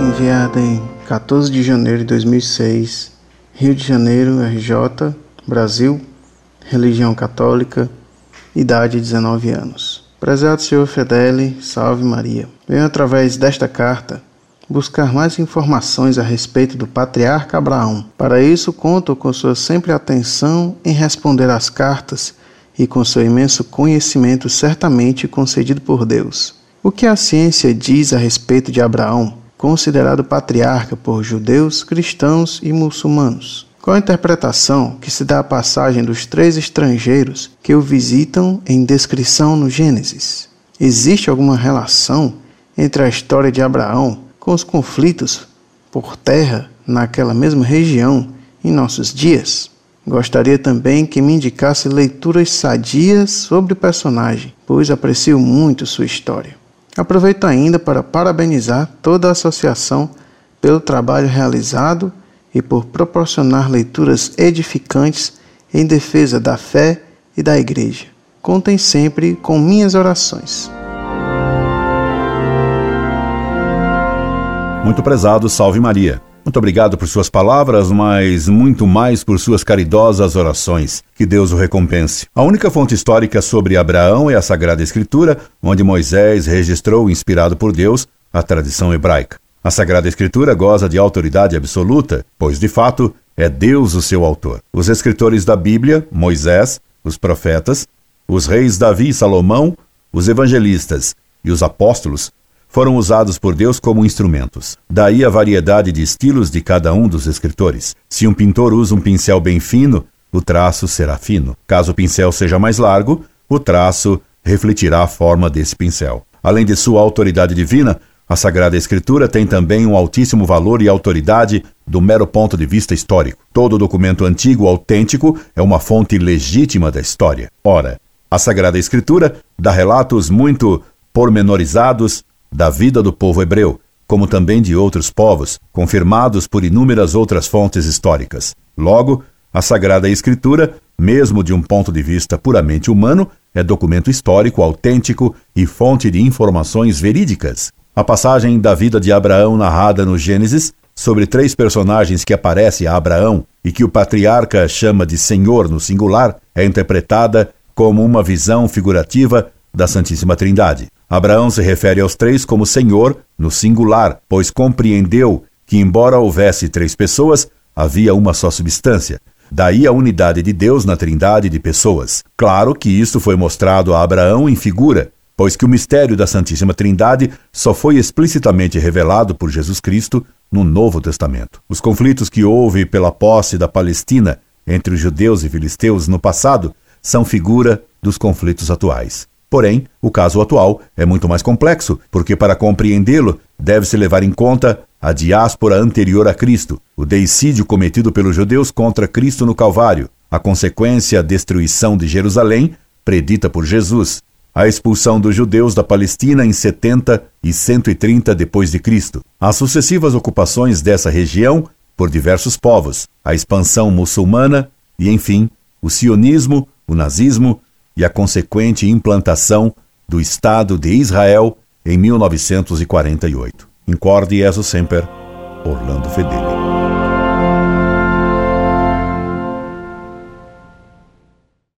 enviada em 14 de janeiro de 2006, Rio de Janeiro, RJ, Brasil, religião católica, idade 19 anos. Prezado Senhor Fedele, salve Maria. Venho através desta carta buscar mais informações a respeito do patriarca Abraão. Para isso, conto com sua sempre atenção em responder às cartas e com seu imenso conhecimento certamente concedido por Deus. O que a ciência diz a respeito de Abraão, considerado patriarca por judeus, cristãos e muçulmanos? Qual a interpretação que se dá à passagem dos três estrangeiros que o visitam em descrição no Gênesis? Existe alguma relação entre a história de Abraão com os conflitos por terra naquela mesma região em nossos dias? Gostaria também que me indicasse leituras sadias sobre o personagem, pois aprecio muito sua história. Aproveito ainda para parabenizar toda a associação pelo trabalho realizado e por proporcionar leituras edificantes em defesa da fé e da Igreja. Contem sempre com minhas orações. Muito prezado, salve Maria. Muito obrigado por suas palavras, mas muito mais por suas caridosas orações. Que Deus o recompense. A única fonte histórica sobre Abraão é a Sagrada Escritura, onde Moisés registrou, inspirado por Deus, a tradição hebraica. A Sagrada Escritura goza de autoridade absoluta, pois de fato é Deus o seu autor. Os escritores da Bíblia, Moisés, os profetas, os reis Davi e Salomão, os evangelistas e os apóstolos foram usados por Deus como instrumentos. Daí a variedade de estilos de cada um dos escritores. Se um pintor usa um pincel bem fino, o traço será fino. Caso o pincel seja mais largo, o traço refletirá a forma desse pincel. Além de sua autoridade divina, a Sagrada Escritura tem também um altíssimo valor e autoridade do mero ponto de vista histórico. Todo documento antigo autêntico é uma fonte legítima da história. Ora, a Sagrada Escritura dá relatos muito pormenorizados da vida do povo hebreu, como também de outros povos, confirmados por inúmeras outras fontes históricas. Logo, a Sagrada Escritura, mesmo de um ponto de vista puramente humano, é documento histórico autêntico e fonte de informações verídicas. A passagem da vida de Abraão narrada no Gênesis, sobre três personagens que aparecem a Abraão e que o patriarca chama de Senhor no singular, é interpretada como uma visão figurativa da Santíssima Trindade. Abraão se refere aos três como Senhor no singular, pois compreendeu que, embora houvesse três pessoas, havia uma só substância. Daí a unidade de Deus na trindade de pessoas. Claro que isto foi mostrado a Abraão em figura, pois que o mistério da Santíssima Trindade só foi explicitamente revelado por Jesus Cristo no Novo Testamento. Os conflitos que houve pela posse da Palestina entre os judeus e filisteus no passado são figura dos conflitos atuais. Porém, o caso atual é muito mais complexo, porque para compreendê-lo deve-se levar em conta a diáspora anterior a Cristo, o deicídio cometido pelos judeus contra Cristo no Calvário, a consequência a destruição de Jerusalém, predita por Jesus, a expulsão dos judeus da Palestina em 70 e 130 depois de Cristo, as sucessivas ocupações dessa região por diversos povos, a expansão muçulmana e, enfim, o sionismo, o nazismo e a consequente implantação do Estado de Israel em 1948. Incorde Jesus Semper, Orlando Fedeli.